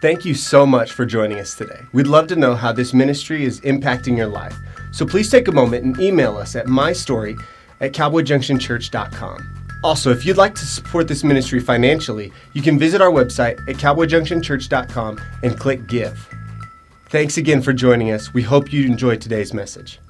Thank you so much for joining us today. We'd love to know how this ministry is impacting your life. So please take a moment and email us at mystory at cowboyjunctionchurch.com. Also, if you'd like to support this ministry financially, you can visit our website at cowboyjunctionchurch.com and click Give. Thanks again for joining us. We hope you enjoyed today's message.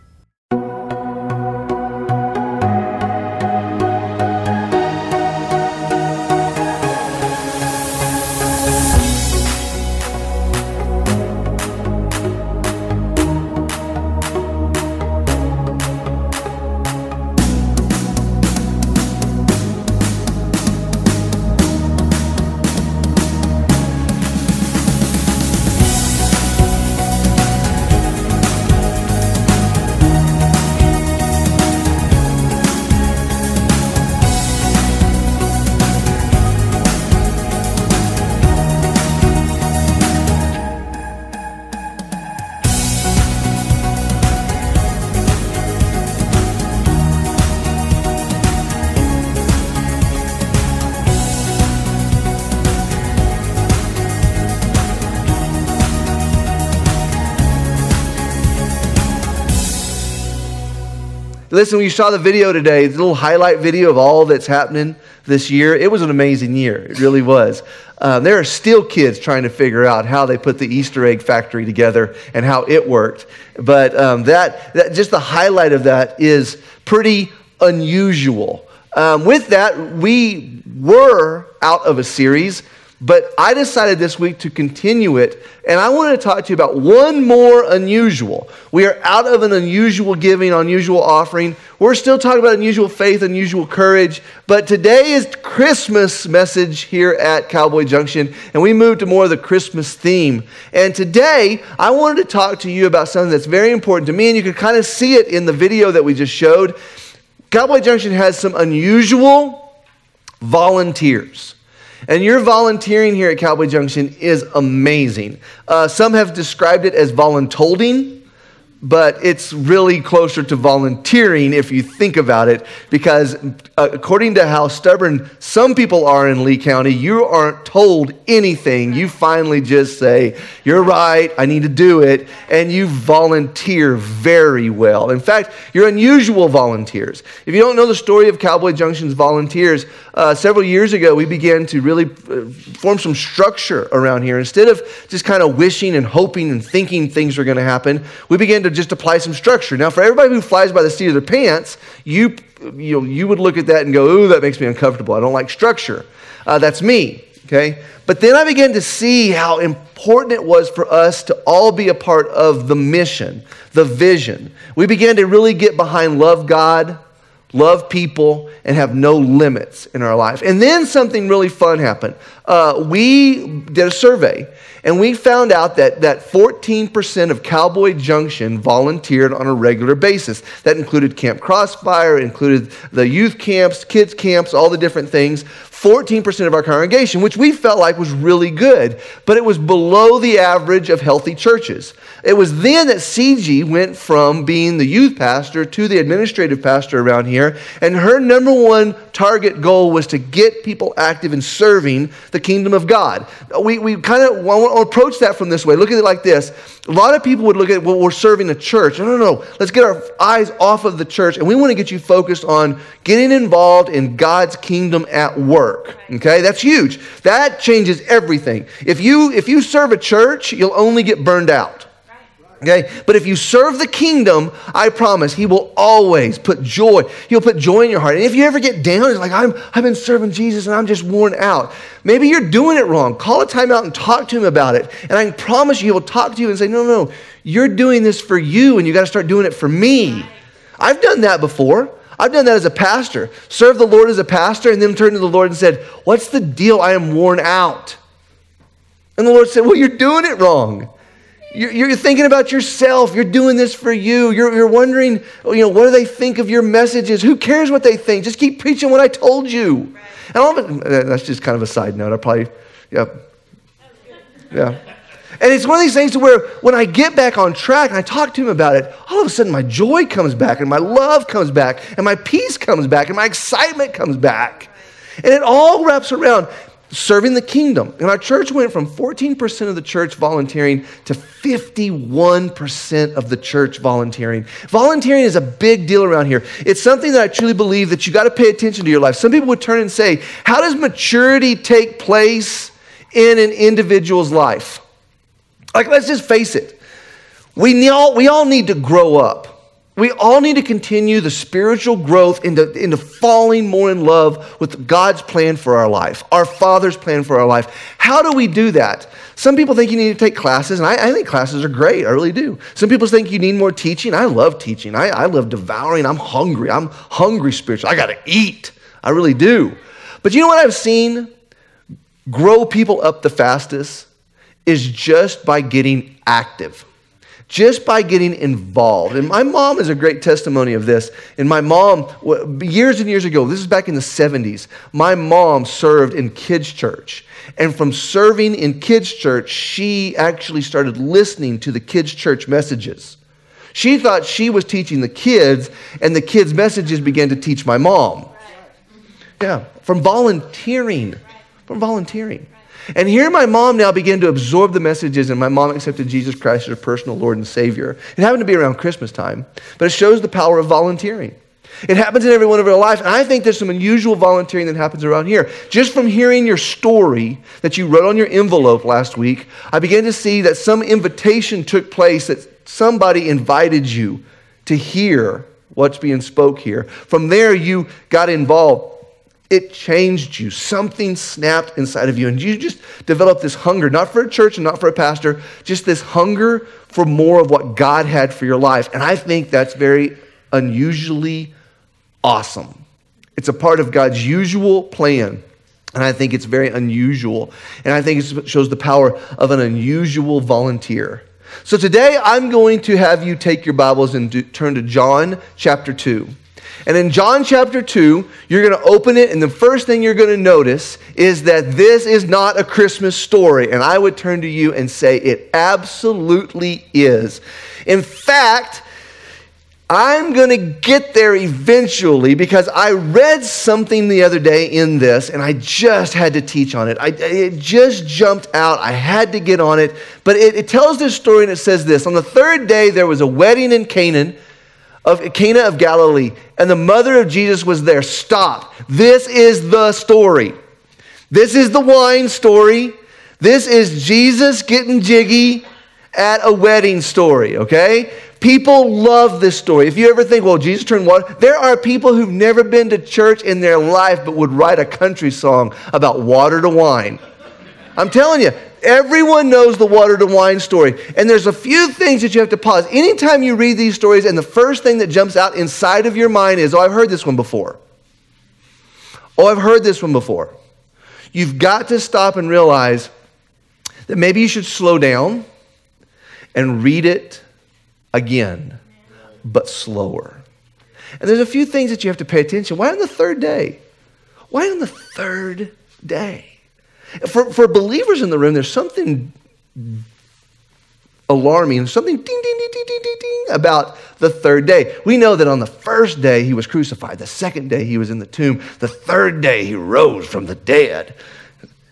Listen, when you saw the video today, the little highlight video of all that's happening this year, it was an amazing year. It really was. Um, there are still kids trying to figure out how they put the Easter egg factory together and how it worked. But um, that, that, just the highlight of that is pretty unusual. Um, with that, we were out of a series but I decided this week to continue it, and I wanted to talk to you about one more unusual. We are out of an unusual giving, unusual offering. We're still talking about unusual faith, unusual courage, but today is Christmas message here at Cowboy Junction, and we moved to more of the Christmas theme. And today, I wanted to talk to you about something that's very important to me, and you can kind of see it in the video that we just showed. Cowboy Junction has some unusual volunteers. And your volunteering here at Cowboy Junction is amazing. Uh, some have described it as voluntolding but it's really closer to volunteering if you think about it, because uh, according to how stubborn some people are in Lee County, you aren't told anything. You finally just say, You're right, I need to do it, and you volunteer very well. In fact, you're unusual volunteers. If you don't know the story of Cowboy Junction's volunteers, uh, several years ago we began to really uh, form some structure around here. Instead of just kind of wishing and hoping and thinking things were going to happen, we began to just apply some structure. Now, for everybody who flies by the seat of their pants, you, you, know, you would look at that and go, ooh, that makes me uncomfortable. I don't like structure. Uh, that's me, okay? But then I began to see how important it was for us to all be a part of the mission, the vision. We began to really get behind love God, love people, and have no limits in our life. And then something really fun happened. Uh, we did a survey, and we found out that, that 14% of Cowboy Junction volunteered on a regular basis. That included Camp Crossfire, included the youth camps, kids camps, all the different things. 14% of our congregation, which we felt like was really good, but it was below the average of healthy churches. It was then that CG went from being the youth pastor to the administrative pastor around here, and her number one target goal was to get people active in serving the kingdom of God. We, we kind of approach that from this way. Look at it like this. A lot of people would look at, well, we're serving a church. No, no, no. Let's get our eyes off of the church, and we want to get you focused on getting involved in God's kingdom at work work. Okay, that's huge. That changes everything. If you if you serve a church, you'll only get burned out. Okay? But if you serve the kingdom, I promise he will always put joy. He'll put joy in your heart. And if you ever get down, it's like, I'm, I've been serving Jesus and I'm just worn out. Maybe you're doing it wrong. Call a timeout and talk to him about it. And I promise you, he will talk to you and say, No, no, no, you're doing this for you and you got to start doing it for me. I've done that before. I've done that as a pastor. Serve the Lord as a pastor and then turned to the Lord and said, What's the deal? I am worn out. And the Lord said, Well, you're doing it wrong. You're, thinking about yourself. You're doing this for you. You're, you're wondering, you know, what do they think of your messages? Who cares what they think? Just keep preaching what I told you. And all of it, uh, that's just kind of a side note. I probably, yeah. Yeah. And it's one of these things where when I get back on track and I talk to him about it, all of a sudden my joy comes back and my love comes back and my peace comes back and my excitement comes back. And it all wraps around. Serving the kingdom. And our church went from 14% of the church volunteering to 51% of the church volunteering. Volunteering is a big deal around here. It's something that I truly believe that you got to pay attention to your life. Some people would turn and say, How does maturity take place in an individual's life? Like, let's just face it. We all, we all need to grow up. We all need to continue the spiritual growth into, into falling more in love with God's plan for our life, our Father's plan for our life. How do we do that? Some people think you need to take classes, and I, I think classes are great. I really do. Some people think you need more teaching. I love teaching. I, I love devouring. I'm hungry. I'm hungry spiritually. I got to eat. I really do. But you know what I've seen grow people up the fastest is just by getting active just by getting involved. And my mom is a great testimony of this. And my mom, years and years ago, this is back in the 70s, my mom served in kids' church. And from serving in kids' church, she actually started listening to the kids' church messages. She thought she was teaching the kids, and the kids' messages began to teach my mom. Yeah, from volunteering. From volunteering. And here my mom now began to absorb the messages, and my mom accepted Jesus Christ as her personal Lord and Savior. It happened to be around Christmas time, but it shows the power of volunteering. It happens in every one of our lives, and I think there's some unusual volunteering that happens around here. Just from hearing your story that you wrote on your envelope last week, I began to see that some invitation took place, that somebody invited you to hear what's being spoke here. From there, you got involved it changed you. Something snapped inside of you, and you just developed this hunger, not for a church and not for a pastor, just this hunger for more of what God had for your life. And I think that's very unusually awesome. It's a part of God's usual plan. And I think it's very unusual. And I think it shows the power of an unusual volunteer. So today I'm going to have you take your Bibles and do, turn to John chapter 2. And in John chapter 2, you're going to open it, and the first thing you're going to notice is that this is not a Christmas story. And I would turn to you and say it absolutely is. In fact, I'm going to get there eventually because I read something the other day in this and I just had to teach on it. I, it just jumped out. I had to get on it. But it, it tells this story and it says this On the third day, there was a wedding in Canaan of Cana of Galilee, and the mother of Jesus was there. Stop. This is the story. This is the wine story. This is Jesus getting jiggy at a wedding story, okay? People love this story. If you ever think, well, Jesus turned water, there are people who've never been to church in their life but would write a country song about water to wine. I'm telling you, Everyone knows the water to wine story. And there's a few things that you have to pause. Anytime you read these stories, and the first thing that jumps out inside of your mind is, oh, I've heard this one before. Oh, I've heard this one before. You've got to stop and realize that maybe you should slow down and read it again, but slower. And there's a few things that you have to pay attention. Why on the third day? Why on the third day? For, for believers in the room, there's something alarming, something ding, ding, ding, ding, ding, ding, ding about the third day. We know that on the first day he was crucified, the second day he was in the tomb, the third day he rose from the dead.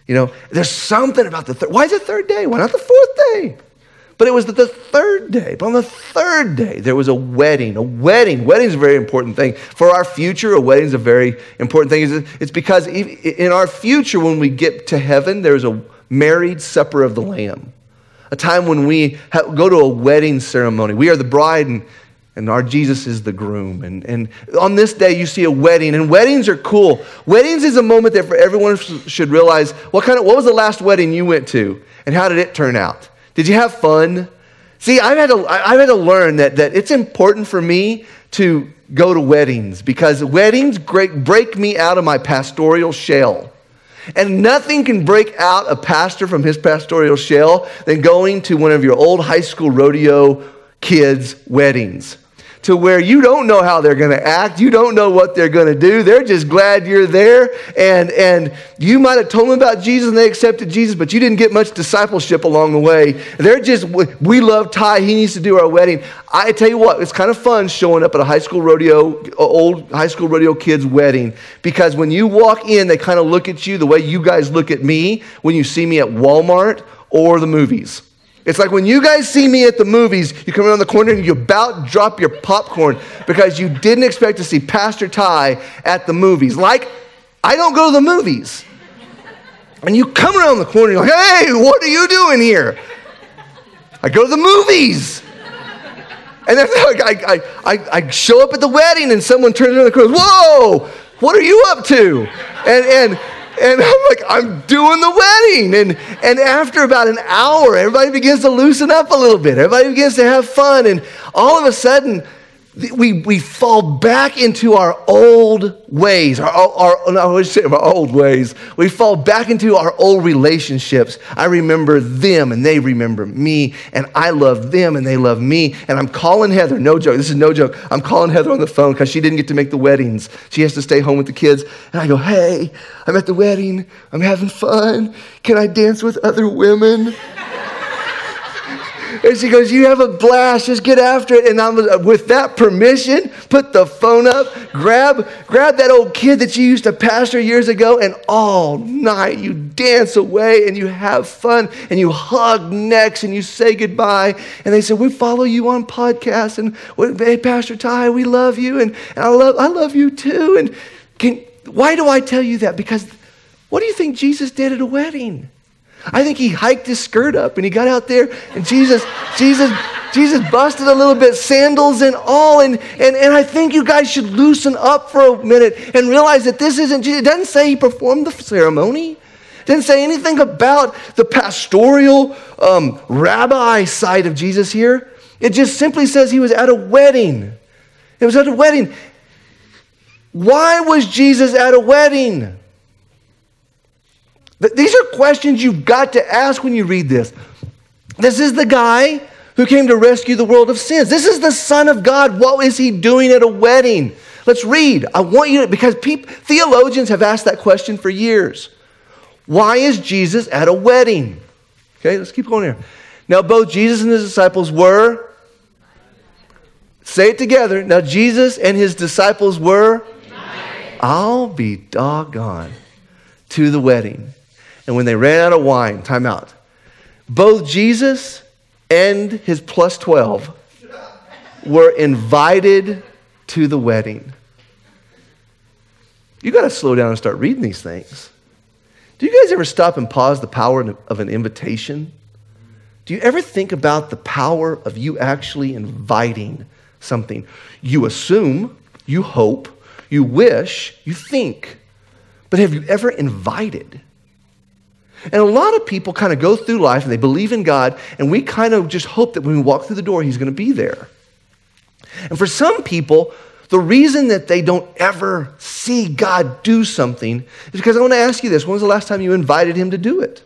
You know, there's something about the third. Why is it third day? Why not the fourth day? But it was the third day. But on the third day, there was a wedding. A wedding. Wedding is a very important thing. For our future, a wedding is a very important thing. It's because in our future, when we get to heaven, there's a married supper of the Lamb. A time when we go to a wedding ceremony. We are the bride and, and our Jesus is the groom. And, and on this day, you see a wedding. And weddings are cool. Weddings is a moment that everyone should realize what, kind of, what was the last wedding you went to? And how did it turn out? Did you have fun? See, I've had to, I've had to learn that, that it's important for me to go to weddings because weddings break, break me out of my pastoral shell. And nothing can break out a pastor from his pastoral shell than going to one of your old high school rodeo kids' weddings. To where you don't know how they're going to act. You don't know what they're going to do. They're just glad you're there. And, and you might have told them about Jesus and they accepted Jesus, but you didn't get much discipleship along the way. They're just, we love Ty. He needs to do our wedding. I tell you what, it's kind of fun showing up at a high school rodeo, old high school rodeo kid's wedding, because when you walk in, they kind of look at you the way you guys look at me when you see me at Walmart or the movies. It's like when you guys see me at the movies, you come around the corner and you about drop your popcorn because you didn't expect to see Pastor Ty at the movies. Like, I don't go to the movies. And you come around the corner you're like, hey, what are you doing here? I go to the movies. And then I, I, I, I show up at the wedding and someone turns around and goes, whoa, what are you up to? And, and, and I'm like, I'm doing the wedding. And, and after about an hour, everybody begins to loosen up a little bit. Everybody begins to have fun. And all of a sudden, we, we fall back into our old ways, our, our, no, I say our old ways. We fall back into our old relationships. I remember them and they remember me, and I love them and they love me. And I'm calling Heather, no joke, this is no joke. I'm calling Heather on the phone because she didn't get to make the weddings. She has to stay home with the kids. And I go, hey, I'm at the wedding. I'm having fun. Can I dance with other women? And she goes, You have a blast, just get after it. And I'm uh, with that permission, put the phone up, grab, grab that old kid that you used to pastor years ago, and all night you dance away and you have fun and you hug necks and you say goodbye. And they said, We follow you on podcasts and hey, Pastor Ty, we love you, and, and I love I love you too. And can, why do I tell you that? Because what do you think Jesus did at a wedding? I think he hiked his skirt up and he got out there and Jesus, Jesus, Jesus busted a little bit, sandals and all. And, and, and I think you guys should loosen up for a minute and realize that this isn't Jesus. It doesn't say he performed the ceremony. It doesn't say anything about the pastoral um, rabbi side of Jesus here. It just simply says he was at a wedding. It was at a wedding. Why was Jesus at a wedding? These are questions you've got to ask when you read this. This is the guy who came to rescue the world of sins. This is the Son of God. What is he doing at a wedding? Let's read. I want you to, because people, theologians have asked that question for years. Why is Jesus at a wedding? Okay, let's keep going here. Now, both Jesus and his disciples were, say it together. Now, Jesus and his disciples were, I'll be doggone, to the wedding. And when they ran out of wine, time out. Both Jesus and his plus 12 were invited to the wedding. You got to slow down and start reading these things. Do you guys ever stop and pause the power of an invitation? Do you ever think about the power of you actually inviting something? You assume, you hope, you wish, you think, but have you ever invited? And a lot of people kind of go through life and they believe in God, and we kind of just hope that when we walk through the door, He's going to be there. And for some people, the reason that they don't ever see God do something is because I want to ask you this when was the last time you invited Him to do it?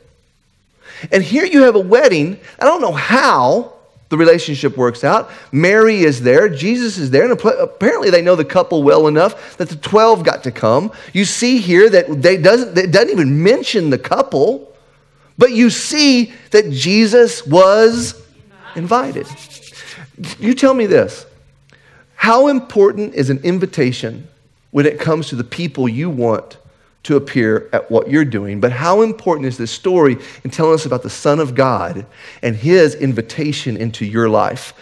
And here you have a wedding. I don't know how the relationship works out. Mary is there, Jesus is there, and apparently they know the couple well enough that the 12 got to come. You see here that they doesn't, it doesn't even mention the couple, but you see that Jesus was invited. You tell me this. How important is an invitation when it comes to the people you want to appear at what you're doing. But how important is this story in telling us about the Son of God and his invitation into your life?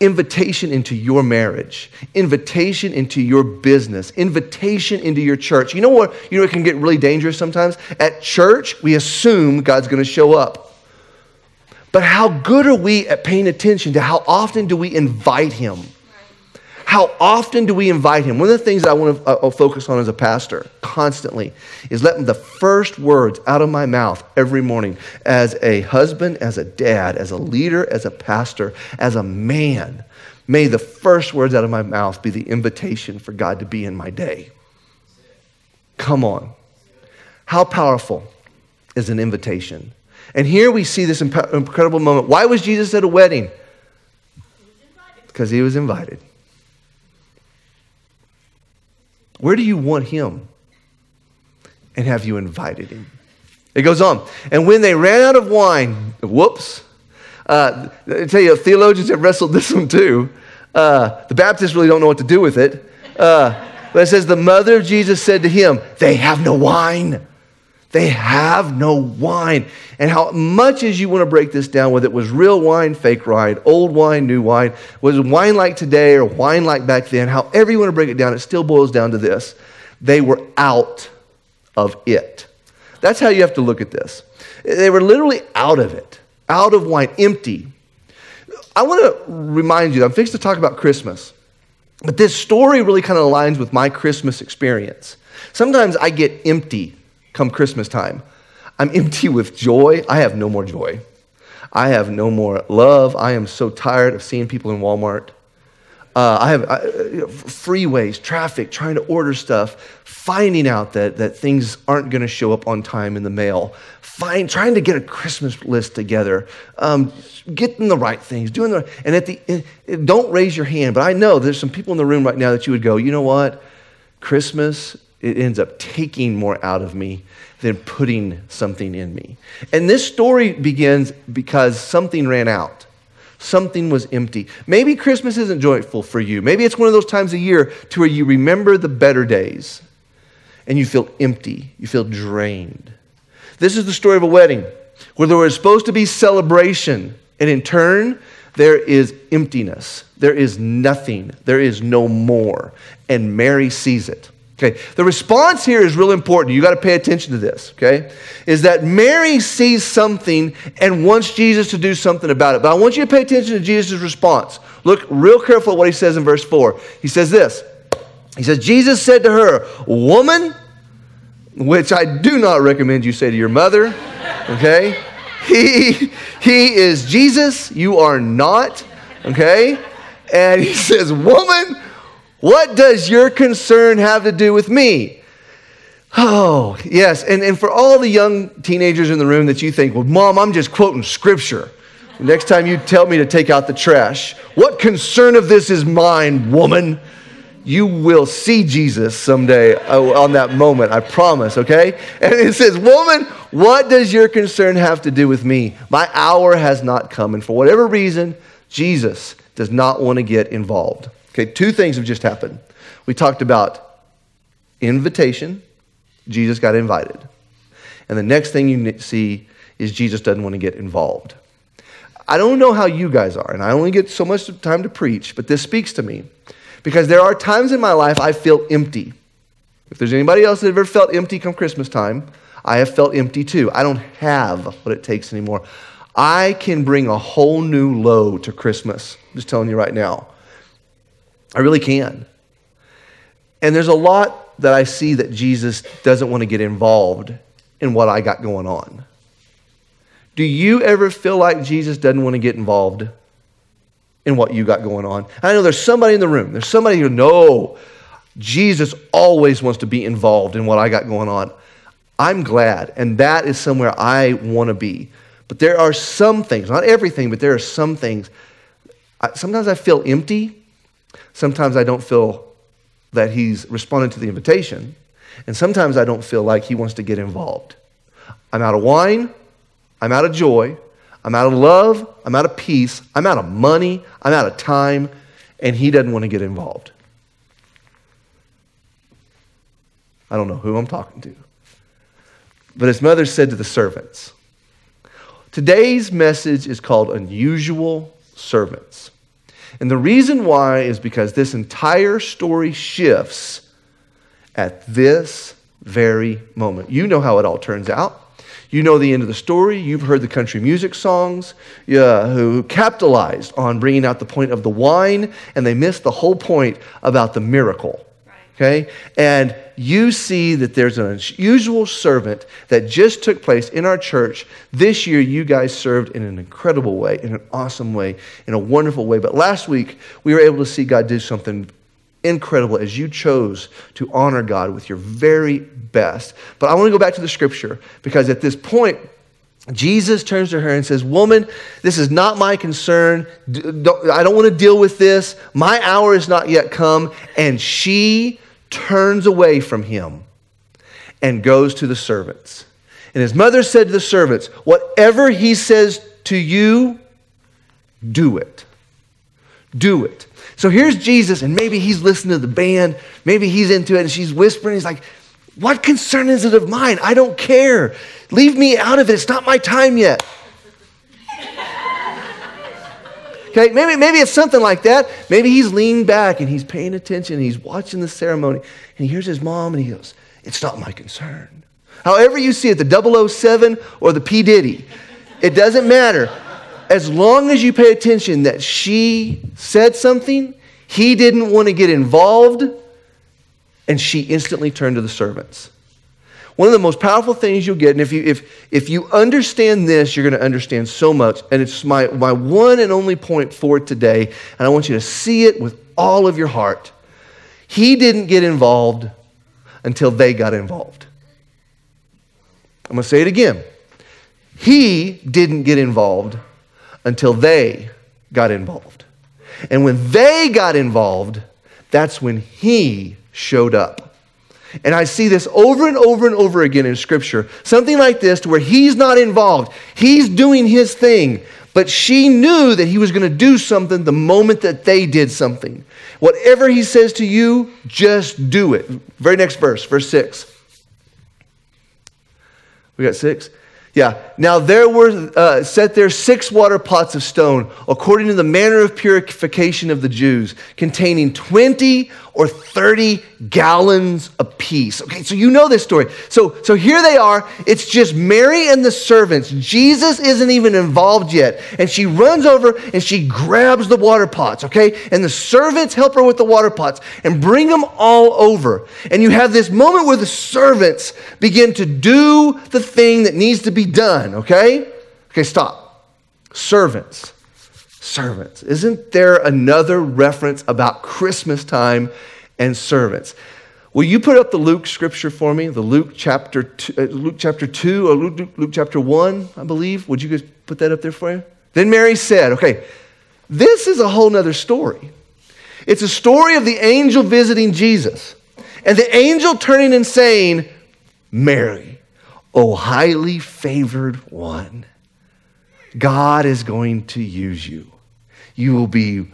Invitation into your marriage, invitation into your business, invitation into your church. You know what? You know it can get really dangerous sometimes? At church, we assume God's going to show up. But how good are we at paying attention to how often do we invite him? How often do we invite him? One of the things I want to uh, focus on as a pastor constantly is letting the first words out of my mouth every morning as a husband, as a dad, as a leader, as a pastor, as a man. May the first words out of my mouth be the invitation for God to be in my day. Come on. How powerful is an invitation? And here we see this incredible moment. Why was Jesus at a wedding? Because he was invited. Where do you want him? And have you invited him? It goes on. And when they ran out of wine, whoops. Uh, I tell you, theologians have wrestled this one too. Uh, the Baptists really don't know what to do with it. Uh, but it says, The mother of Jesus said to him, They have no wine. They have no wine. And how much as you want to break this down, whether it was real wine, fake wine, old wine, new wine, was wine like today or wine like back then, however you want to break it down, it still boils down to this. They were out of it. That's how you have to look at this. They were literally out of it, out of wine, empty. I want to remind you, I'm fixed to talk about Christmas, but this story really kind of aligns with my Christmas experience. Sometimes I get empty come Christmas time. I'm empty with joy. I have no more joy. I have no more love. I am so tired of seeing people in Walmart. Uh, I have uh, freeways, traffic, trying to order stuff, finding out that, that things aren't going to show up on time in the mail, find, trying to get a Christmas list together, um, getting the right things, doing the and at the it, don't raise your hand, but I know there's some people in the room right now that you would go, you know what, Christmas it ends up taking more out of me than putting something in me. And this story begins because something ran out. Something was empty. Maybe Christmas isn't joyful for you. Maybe it's one of those times a year to where you remember the better days and you feel empty, you feel drained. This is the story of a wedding where there was supposed to be celebration, and in turn, there is emptiness. There is nothing. There is no more. And Mary sees it. Okay, the response here is real important. You got to pay attention to this, okay? Is that Mary sees something and wants Jesus to do something about it. But I want you to pay attention to Jesus' response. Look real careful at what he says in verse 4. He says this He says, Jesus said to her, Woman, which I do not recommend you say to your mother, okay? He, he is Jesus, you are not, okay? And he says, Woman, what does your concern have to do with me? Oh, yes. And, and for all the young teenagers in the room that you think, well, mom, I'm just quoting scripture. Next time you tell me to take out the trash, what concern of this is mine, woman? You will see Jesus someday uh, on that moment, I promise, okay? And it says, Woman, what does your concern have to do with me? My hour has not come. And for whatever reason, Jesus does not want to get involved. Okay, two things have just happened. We talked about invitation, Jesus got invited. And the next thing you see is Jesus doesn't want to get involved. I don't know how you guys are, and I only get so much time to preach, but this speaks to me because there are times in my life I feel empty. If there's anybody else that ever felt empty come Christmas time, I have felt empty too. I don't have what it takes anymore. I can bring a whole new low to Christmas. I'm just telling you right now. I really can. And there's a lot that I see that Jesus doesn't want to get involved in what I got going on. Do you ever feel like Jesus doesn't want to get involved in what you got going on? I know there's somebody in the room. There's somebody who know Jesus always wants to be involved in what I got going on. I'm glad, and that is somewhere I want to be. But there are some things, not everything, but there are some things. I, sometimes I feel empty Sometimes I don't feel that he's responding to the invitation, and sometimes I don't feel like he wants to get involved. I'm out of wine, I'm out of joy, I'm out of love, I'm out of peace, I'm out of money, I'm out of time, and he doesn't want to get involved. I don't know who I'm talking to. But his mother said to the servants, Today's message is called Unusual Servants. And the reason why is because this entire story shifts at this very moment. You know how it all turns out. You know the end of the story. You've heard the country music songs yeah, who capitalized on bringing out the point of the wine, and they missed the whole point about the miracle. Okay? And you see that there's an unusual servant that just took place in our church. This year, you guys served in an incredible way, in an awesome way, in a wonderful way. But last week, we were able to see God do something incredible as you chose to honor God with your very best. But I want to go back to the scripture because at this point, Jesus turns to her and says, Woman, this is not my concern. I don't want to deal with this. My hour is not yet come. And she turns away from him and goes to the servants. And his mother said to the servants, Whatever he says to you, do it. Do it. So here's Jesus, and maybe he's listening to the band, maybe he's into it, and she's whispering. He's like, What concern is it of mine? I don't care. Leave me out of it. It's not my time yet. Okay, maybe, maybe it's something like that. Maybe he's leaned back and he's paying attention, he's watching the ceremony, and he hears his mom, and he goes, It's not my concern. However, you see it, the 007 or the P. Diddy, it doesn't matter. As long as you pay attention that she said something, he didn't want to get involved, and she instantly turned to the servants. One of the most powerful things you'll get, and if you, if, if you understand this, you're going to understand so much. And it's my, my one and only point for today, and I want you to see it with all of your heart. He didn't get involved until they got involved. I'm going to say it again. He didn't get involved until they got involved. And when they got involved, that's when he showed up. And I see this over and over and over again in Scripture. Something like this to where he's not involved, he's doing his thing, but she knew that he was going to do something the moment that they did something. Whatever he says to you, just do it. Very next verse, verse 6. We got six? Yeah. Now there were uh, set there six water pots of stone, according to the manner of purification of the Jews, containing 20 or 30 gallons apiece. Okay, so you know this story. So, so here they are. It's just Mary and the servants. Jesus isn't even involved yet. And she runs over and she grabs the water pots, okay? And the servants help her with the water pots and bring them all over. And you have this moment where the servants begin to do the thing that needs to be done, okay? Okay, stop. Servants servants. Isn't there another reference about Christmas time and servants? Will you put up the Luke scripture for me? The Luke chapter two, uh, Luke chapter 2 or Luke, Luke chapter 1, I believe. Would you guys put that up there for you? Then Mary said, okay, this is a whole nother story. It's a story of the angel visiting Jesus and the angel turning and saying, Mary, O highly favored one, God is going to use you. You will be,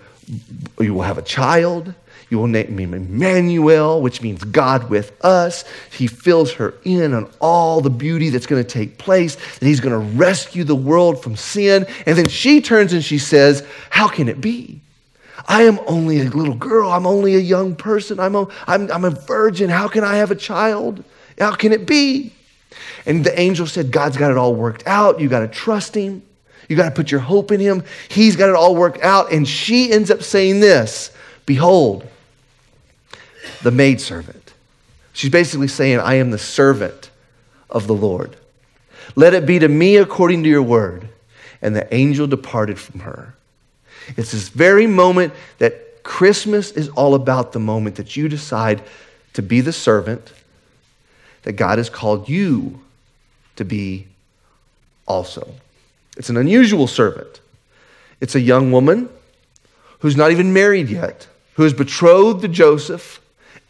you will have a child. You will name him Emmanuel, which means God with us. He fills her in on all the beauty that's going to take place, that he's going to rescue the world from sin. And then she turns and she says, How can it be? I am only a little girl. I'm only a young person. I'm a, I'm, I'm a virgin. How can I have a child? How can it be? And the angel said, God's got it all worked out. You got to trust him. You got to put your hope in him. He's got it all worked out. And she ends up saying this Behold, the maidservant. She's basically saying, I am the servant of the Lord. Let it be to me according to your word. And the angel departed from her. It's this very moment that Christmas is all about the moment that you decide to be the servant that God has called you to be also. It's an unusual servant. It's a young woman who's not even married yet, who is betrothed to Joseph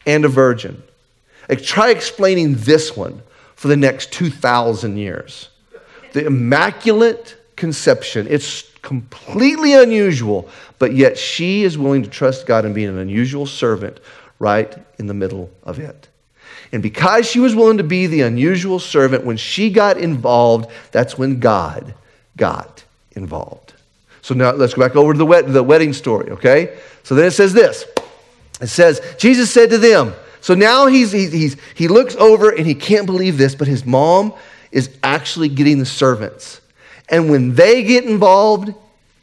and a virgin. Like, try explaining this one for the next 2,000 years. The Immaculate Conception. It's completely unusual, but yet she is willing to trust God and be an unusual servant right in the middle of it. And because she was willing to be the unusual servant, when she got involved, that's when God got involved. So now let's go back over to the, the wedding story, okay? So then it says this it says, Jesus said to them, so now he's, he's, he's, he looks over and he can't believe this, but his mom is actually getting the servants. And when they get involved,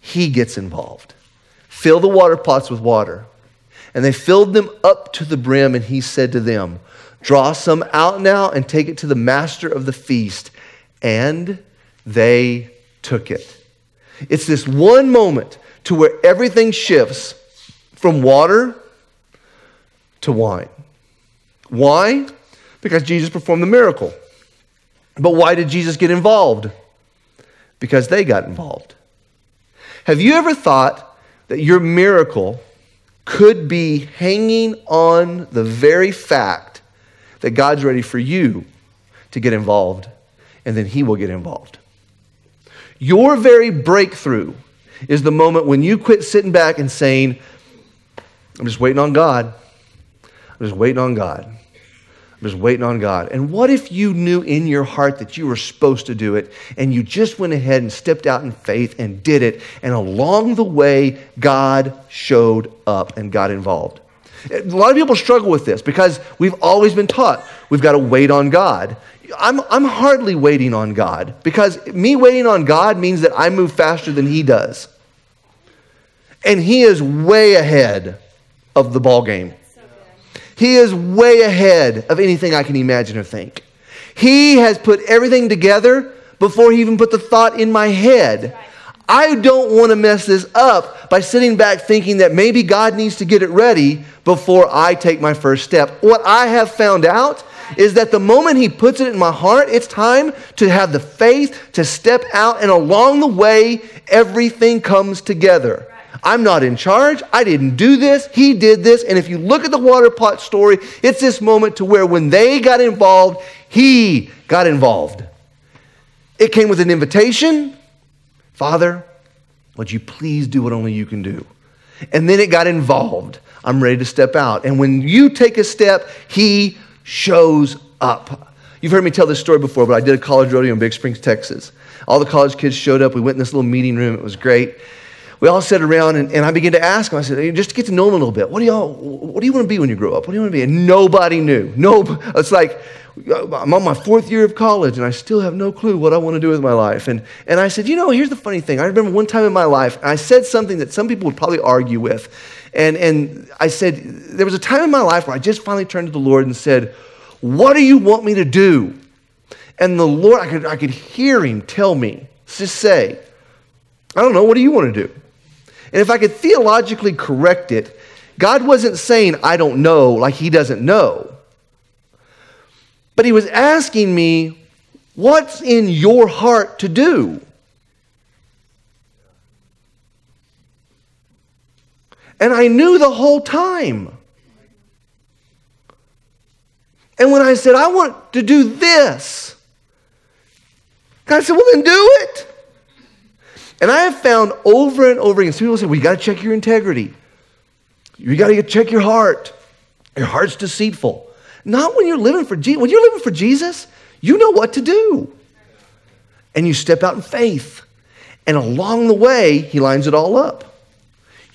he gets involved. Fill the water pots with water. And they filled them up to the brim, and he said to them, Draw some out now and take it to the master of the feast. And they took it. It's this one moment to where everything shifts from water to wine. Why? Because Jesus performed the miracle. But why did Jesus get involved? Because they got involved. Have you ever thought that your miracle could be hanging on the very fact that God's ready for you to get involved, and then He will get involved. Your very breakthrough is the moment when you quit sitting back and saying, I'm just waiting on God. I'm just waiting on God. I'm just waiting on God. And what if you knew in your heart that you were supposed to do it and you just went ahead and stepped out in faith and did it, and along the way, God showed up and got involved? A lot of people struggle with this because we've always been taught we've got to wait on God. I'm, I'm hardly waiting on God because me waiting on God means that I move faster than He does. And He is way ahead of the ball game. He is way ahead of anything I can imagine or think. He has put everything together before he even put the thought in my head. I don't want to mess this up by sitting back thinking that maybe God needs to get it ready before I take my first step. What I have found out is that the moment He puts it in my heart, it's time to have the faith to step out, and along the way, everything comes together. I'm not in charge. I didn't do this. He did this. And if you look at the water pot story, it's this moment to where when they got involved, he got involved. It came with an invitation Father, would you please do what only you can do? And then it got involved. I'm ready to step out. And when you take a step, he shows up. You've heard me tell this story before, but I did a college rodeo in Big Springs, Texas. All the college kids showed up. We went in this little meeting room. It was great we all sat around and, and I began to ask them. I said, just to get to know them a little bit. What do y'all? What do you want to be when you grow up? What do you want to be? And nobody knew. No, it's like I'm on my fourth year of college and I still have no clue what I want to do with my life. And and I said, you know, here's the funny thing. I remember one time in my life, I said something that some people would probably argue with, and and I said there was a time in my life where I just finally turned to the Lord and said, what do you want me to do? And the Lord, I could I could hear Him tell me, just say, I don't know. What do you want to do? And if I could theologically correct it, God wasn't saying, I don't know, like he doesn't know. But he was asking me, what's in your heart to do? And I knew the whole time. And when I said, I want to do this, God said, well, then do it. And I have found over and over again, some people say, well, you got to check your integrity. You got to check your heart. Your heart's deceitful. Not when you're living for Jesus. When you're living for Jesus, you know what to do. And you step out in faith. And along the way, he lines it all up.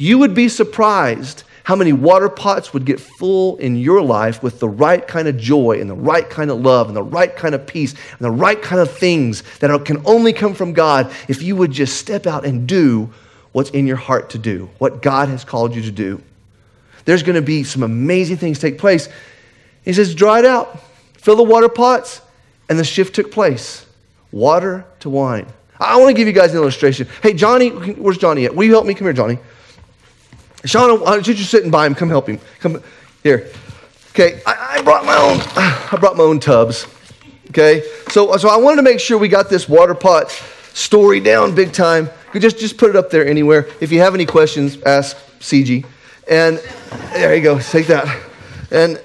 You would be surprised how many water pots would get full in your life with the right kind of joy and the right kind of love and the right kind of peace and the right kind of things that can only come from God if you would just step out and do what's in your heart to do, what God has called you to do. There's going to be some amazing things take place. He says, dry it out, fill the water pots, and the shift took place water to wine. I want to give you guys an illustration. Hey, Johnny, where's Johnny at? Will you help me? Come here, Johnny. Sean, why don't you just sitting by him? Come help him. Come here. Okay, I, I, brought my own. I brought my own tubs. Okay, so so I wanted to make sure we got this water pot story down big time. Just just put it up there anywhere. If you have any questions, ask CG. And there you go. Take that. And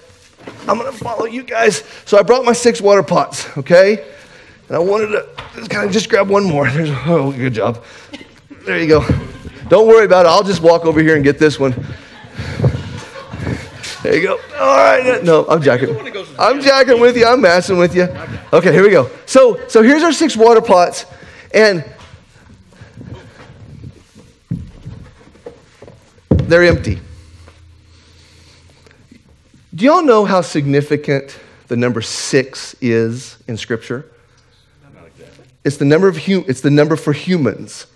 I'm gonna follow you guys. So I brought my six water pots. Okay, and I wanted to kind of just grab one more. There's, oh, good job. There you go. Don't worry about it. I'll just walk over here and get this one. There you go. All right. No, I'm jacking. I'm jacking with you. I'm messing with you. Okay, here we go. So, so here's our six water pots, and they're empty. Do y'all know how significant the number six is in Scripture? It's the number of hum- It's the number for humans.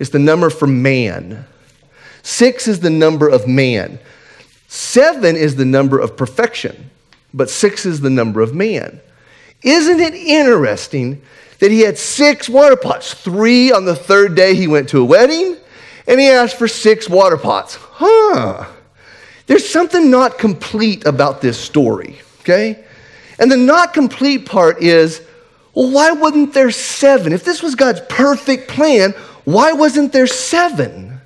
It's the number for man. Six is the number of man. Seven is the number of perfection, but six is the number of man. Isn't it interesting that he had six water pots? Three on the third day he went to a wedding, and he asked for six water pots. Huh. There's something not complete about this story, okay? And the not complete part is well, why wasn't there seven? If this was God's perfect plan, why wasn't there seven?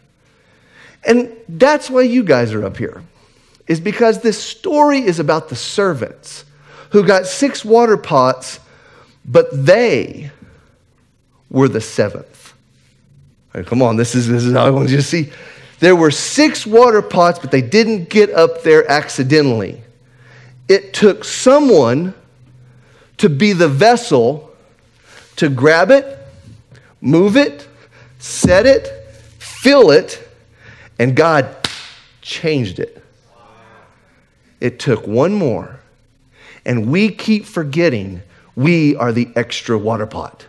And that's why you guys are up here, is because this story is about the servants who got six water pots, but they were the seventh. Right, come on, this is, this is how I want you to see. There were six water pots, but they didn't get up there accidentally. It took someone to be the vessel to grab it, move it, set it, fill it, and God changed it. It took one more. And we keep forgetting we are the extra water pot.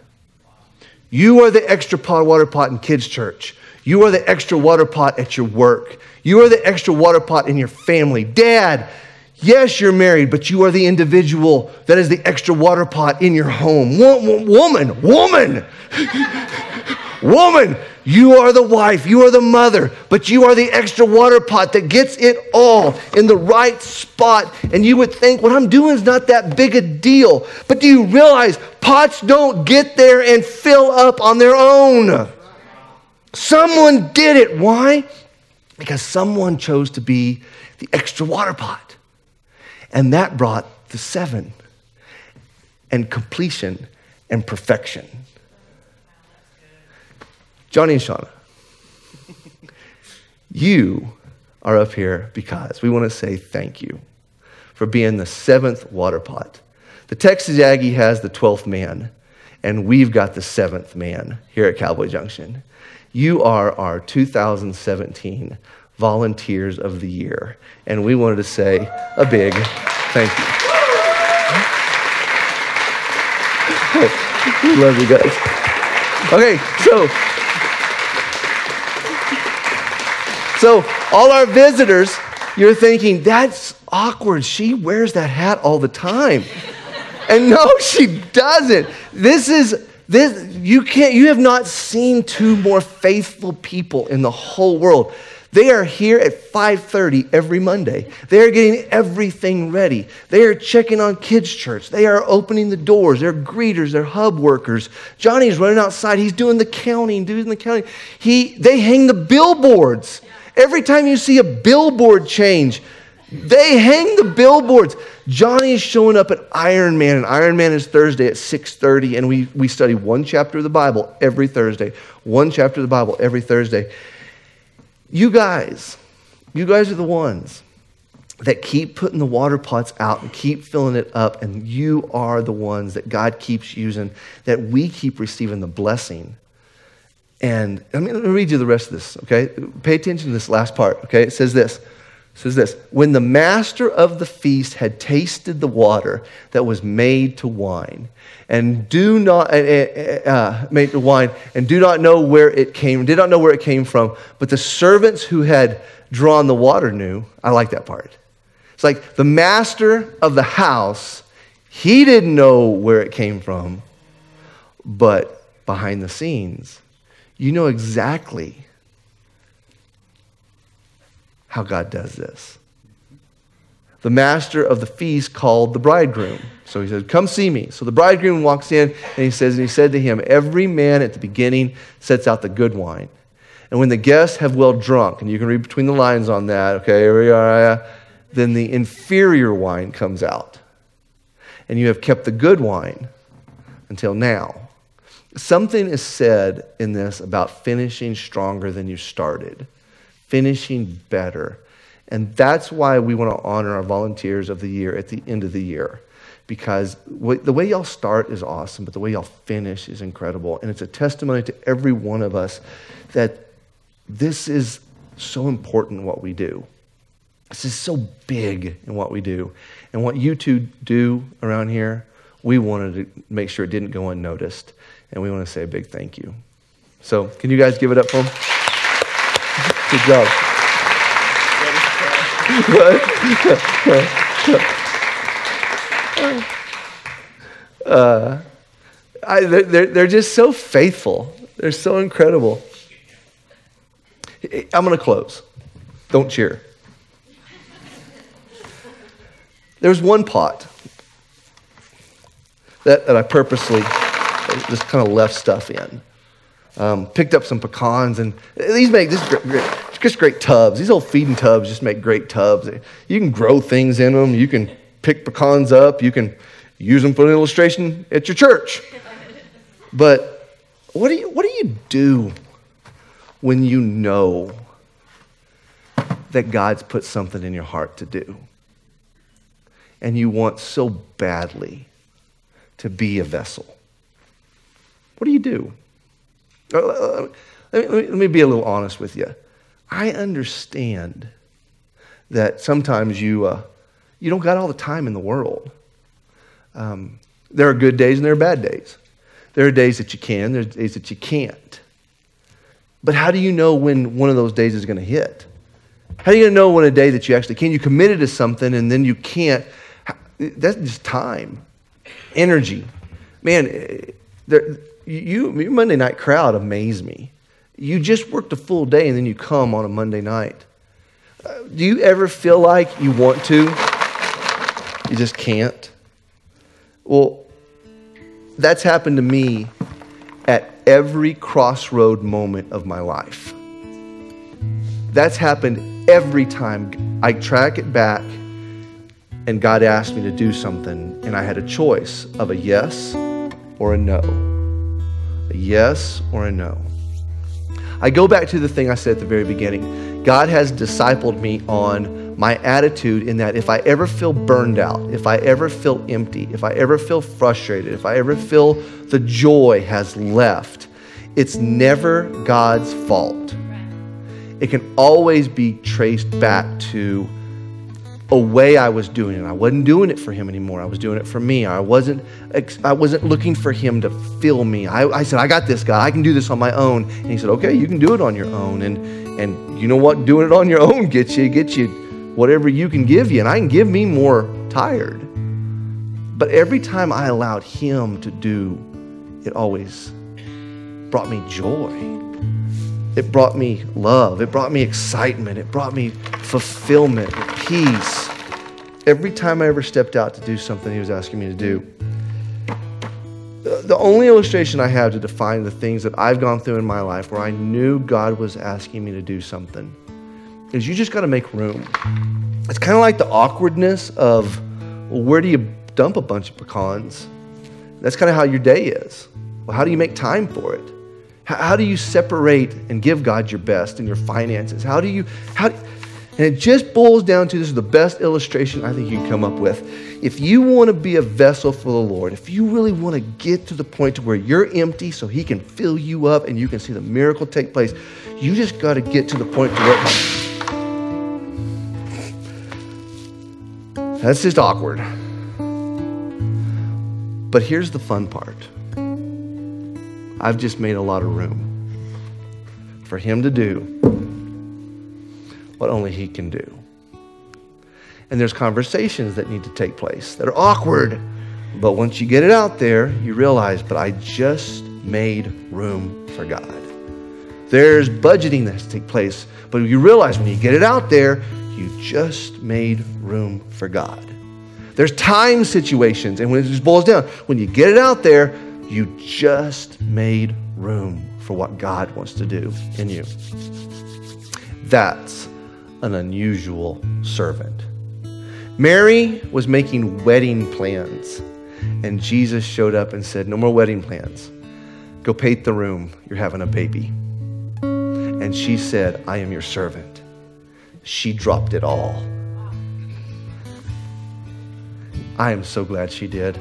You are the extra pot water pot in kids' church. You are the extra water pot at your work. You are the extra water pot in your family. Dad, yes, you're married, but you are the individual that is the extra water pot in your home. Woman, woman. Woman, you are the wife, you are the mother, but you are the extra water pot that gets it all in the right spot. And you would think, what I'm doing is not that big a deal. But do you realize pots don't get there and fill up on their own? Someone did it. Why? Because someone chose to be the extra water pot. And that brought the seven and completion and perfection. Johnny and Shauna, you are up here because we want to say thank you for being the seventh water pot. The Texas Aggie has the 12th man, and we've got the seventh man here at Cowboy Junction. You are our 2017 Volunteers of the Year, and we wanted to say a big thank you. love you guys. Okay, so So, all our visitors, you're thinking, that's awkward. She wears that hat all the time. and no, she doesn't. This is this you can't you have not seen two more faithful people in the whole world. They are here at 5:30 every Monday. They are getting everything ready. They are checking on kids church. They are opening the doors. They're greeters, they're hub workers. Johnny's running outside. He's doing the counting, doing the counting. He they hang the billboards. Every time you see a billboard change, they hang the billboards. Johnny is showing up at Iron Man, and Iron Man is Thursday at 6:30, and we, we study one chapter of the Bible every Thursday. One chapter of the Bible every Thursday. You guys, you guys are the ones that keep putting the water pots out and keep filling it up, and you are the ones that God keeps using, that we keep receiving the blessing and me, let me read you the rest of this, okay? Pay attention to this last part, okay? It says this. It says this When the master of the feast had tasted the water that was made to wine, and do not uh, uh, made to wine, and do not know where it came, did not know where it came from, but the servants who had drawn the water knew. I like that part. It's like the master of the house, he didn't know where it came from, but behind the scenes, you know exactly how God does this. The master of the feast called the bridegroom. So he said, Come see me. So the bridegroom walks in and he says, and he said to him, Every man at the beginning sets out the good wine. And when the guests have well drunk, and you can read between the lines on that, okay, here we are, then the inferior wine comes out. And you have kept the good wine until now. Something is said in this about finishing stronger than you started, finishing better. And that's why we want to honor our volunteers of the year at the end of the year. Because the way y'all start is awesome, but the way y'all finish is incredible. And it's a testimony to every one of us that this is so important what we do. This is so big in what we do. And what you two do around here, we wanted to make sure it didn't go unnoticed and we want to say a big thank you. So, can you guys give it up for them? Good job. uh, I, they're, they're just so faithful. They're so incredible. I'm going to close. Don't cheer. There's one pot that, that I purposely just kind of left stuff in. Um, picked up some pecans, and these make this great, great, just great tubs. These old feeding tubs just make great tubs. You can grow things in them. You can pick pecans up. You can use them for an illustration at your church. But what do you, what do, you do when you know that God's put something in your heart to do? And you want so badly to be a vessel. What do you do? Uh, let me, be a little honest with you. I understand that sometimes you, uh, you don't got all the time in the world. Um, there are good days and there are bad days. There are days that you can, there are days that you can't. But how do you know when one of those days is going to hit? How are you going to know when a day that you actually can? You committed to something and then you can't. That's just time, energy. Man, there, you, your Monday night crowd amaze me. You just worked a full day and then you come on a Monday night. Uh, do you ever feel like you want to? You just can't? Well, that's happened to me at every crossroad moment of my life. That's happened every time I track it back and God asked me to do something, and I had a choice of a yes or a no. A yes or a no. I go back to the thing I said at the very beginning. God has discipled me on my attitude in that if I ever feel burned out, if I ever feel empty, if I ever feel frustrated, if I ever feel the joy has left, it's never God's fault. It can always be traced back to a way I was doing it. I wasn't doing it for him anymore. I was doing it for me. I wasn't, I wasn't looking for him to fill me. I, I said, I got this, God. I can do this on my own. And he said, okay, you can do it on your own. And, and you know what? Doing it on your own gets you, gets you whatever you can give you. And I can give me more tired. But every time I allowed him to do, it always brought me joy. It brought me love. It brought me excitement. It brought me fulfillment, peace. Every time I ever stepped out to do something he was asking me to do. The only illustration I have to define the things that I've gone through in my life where I knew God was asking me to do something is you just got to make room. It's kind of like the awkwardness of well, where do you dump a bunch of pecans? That's kind of how your day is. Well, how do you make time for it? How, do you separate and give God your best in your finances? How do you, how, and it just boils down to this is the best illustration I think you can come up with. If you want to be a vessel for the Lord, if you really want to get to the point to where you're empty so He can fill you up and you can see the miracle take place, you just got to get to the point to where. That's just awkward. But here's the fun part I've just made a lot of room for him to do what only he can do. And there's conversations that need to take place that are awkward, but once you get it out there, you realize, but I just made room for God. There's budgeting that has to take place, but you realize when you get it out there, you just made room for God. There's time situations, and when it just boils down, when you get it out there, you just made room for what God wants to do in you. That's an unusual servant. Mary was making wedding plans, and Jesus showed up and said, No more wedding plans. Go paint the room. You're having a baby. And she said, I am your servant. She dropped it all. I am so glad she did.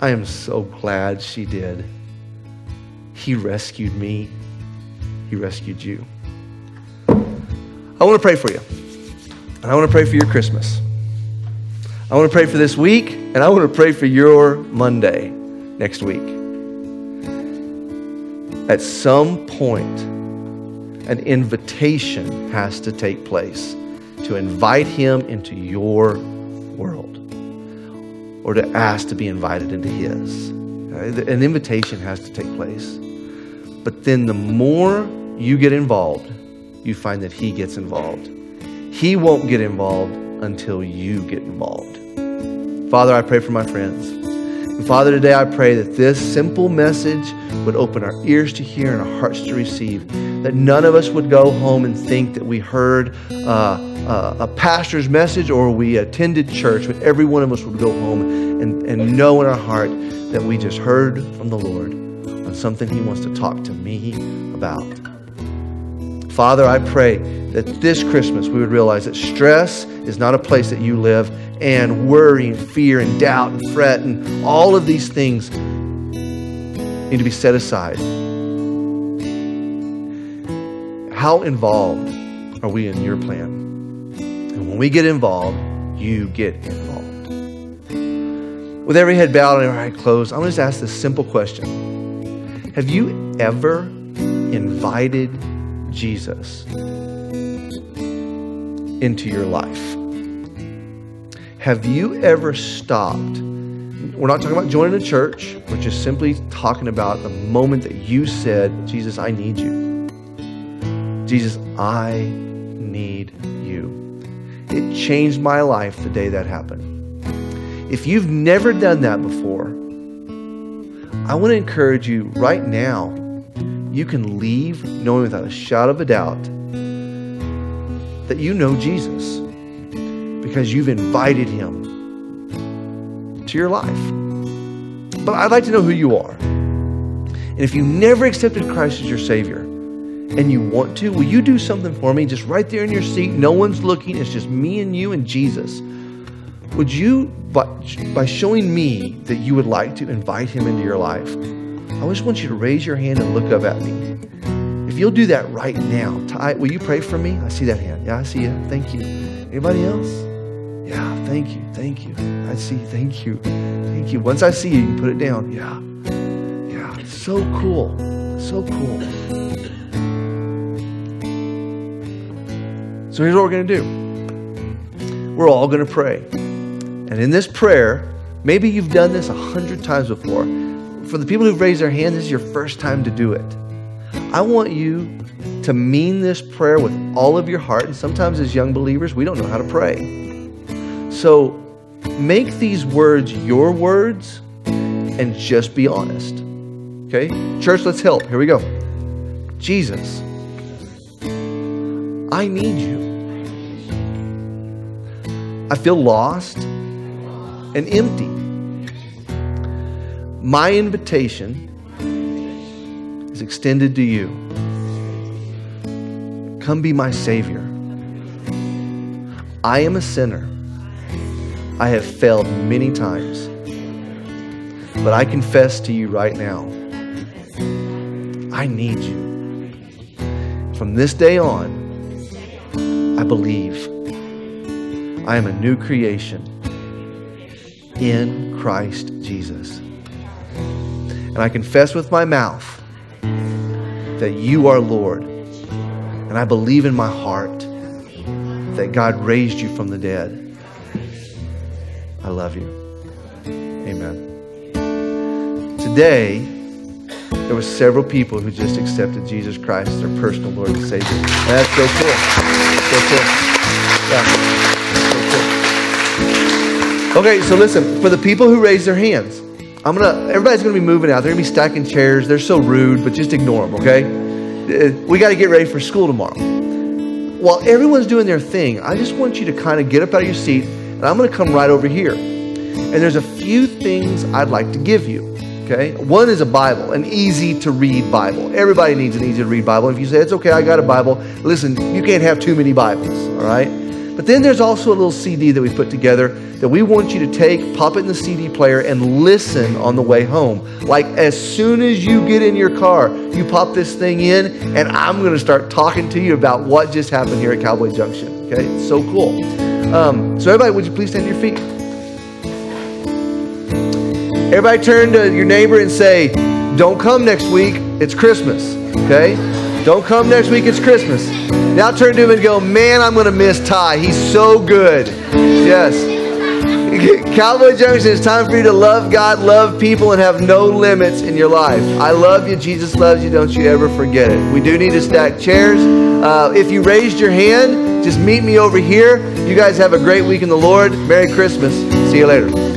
I am so glad she did. He rescued me, He rescued you. I want to pray for you. And I want to pray for your Christmas. I want to pray for this week, and I want to pray for your Monday next week. At some point, an invitation has to take place to invite him into your world or to ask to be invited into His. An invitation has to take place. But then the more you get involved, you find that He gets involved. He won't get involved until you get involved. Father, I pray for my friends. And Father, today I pray that this simple message would open our ears to hear and our hearts to receive that none of us would go home and think that we heard uh, uh, a pastor's message or we attended church, but every one of us would go home and, and know in our heart that we just heard from the Lord on something He wants to talk to me about. Father, I pray that this Christmas we would realize that stress is not a place that you live, and worry and fear and doubt and fret and all of these things need to be set aside. How involved are we in your plan? And when we get involved, you get involved. With every head bowed and every eye closed, I'm going to just ask this simple question Have you ever invited Jesus into your life? Have you ever stopped? We're not talking about joining a church. We're just simply talking about the moment that you said, Jesus, I need you. Jesus, I need you. It changed my life the day that happened. If you've never done that before, I want to encourage you right now. You can leave knowing without a shadow of a doubt that you know Jesus because you've invited him to your life. But I'd like to know who you are. And if you never accepted Christ as your Savior and you want to, will you do something for me just right there in your seat? No one's looking, it's just me and you and Jesus. Would you, by, by showing me that you would like to invite him into your life, I just want you to raise your hand and look up at me. If you'll do that right now, Ty, will you pray for me? I see that hand. Yeah, I see you. Thank you. Anybody else? Yeah, thank you. Thank you. I see. Thank you. Thank you. Once I see you, you can put it down. Yeah. Yeah. So cool. So cool. So here's what we're going to do we're all going to pray. And in this prayer, maybe you've done this a hundred times before. For the people who've raised their hand, this is your first time to do it. I want you to mean this prayer with all of your heart. And sometimes, as young believers, we don't know how to pray. So make these words your words and just be honest. Okay? Church, let's help. Here we go. Jesus, I need you. I feel lost and empty. My invitation is extended to you. Come be my Savior. I am a sinner. I have failed many times. But I confess to you right now, I need you. From this day on, I believe I am a new creation in Christ Jesus. And I confess with my mouth that you are Lord. And I believe in my heart that God raised you from the dead. I love you. Amen. Today, there were several people who just accepted Jesus Christ as their personal Lord and Savior. And that's so cool. So cool. Yeah. Okay, so listen, for the people who raised their hands, I'm gonna everybody's gonna be moving out. They're gonna be stacking chairs. They're so rude, but just ignore them, okay? Uh, we got to get ready for school tomorrow. While everyone's doing their thing, I just want you to kind of get up out of your seat, and I'm gonna come right over here. And there's a few things I'd like to give you. Okay? One is a Bible, an easy to read Bible. Everybody needs an easy to read Bible. If you say, it's okay, I got a Bible, listen, you can't have too many Bibles, all right? But then there's also a little CD that we put together that we want you to take, pop it in the CD player, and listen on the way home. Like as soon as you get in your car, you pop this thing in, and I'm going to start talking to you about what just happened here at Cowboy Junction. Okay, it's so cool. Um, so, everybody, would you please stand to your feet? Everybody turn to your neighbor and say, Don't come next week, it's Christmas. Okay? Don't come next week, it's Christmas. Now turn to him and go, Man, I'm going to miss Ty. He's so good. Yes. Cowboy Junction, it's time for you to love God, love people, and have no limits in your life. I love you. Jesus loves you. Don't you ever forget it. We do need to stack chairs. Uh, if you raised your hand, just meet me over here. You guys have a great week in the Lord. Merry Christmas. See you later.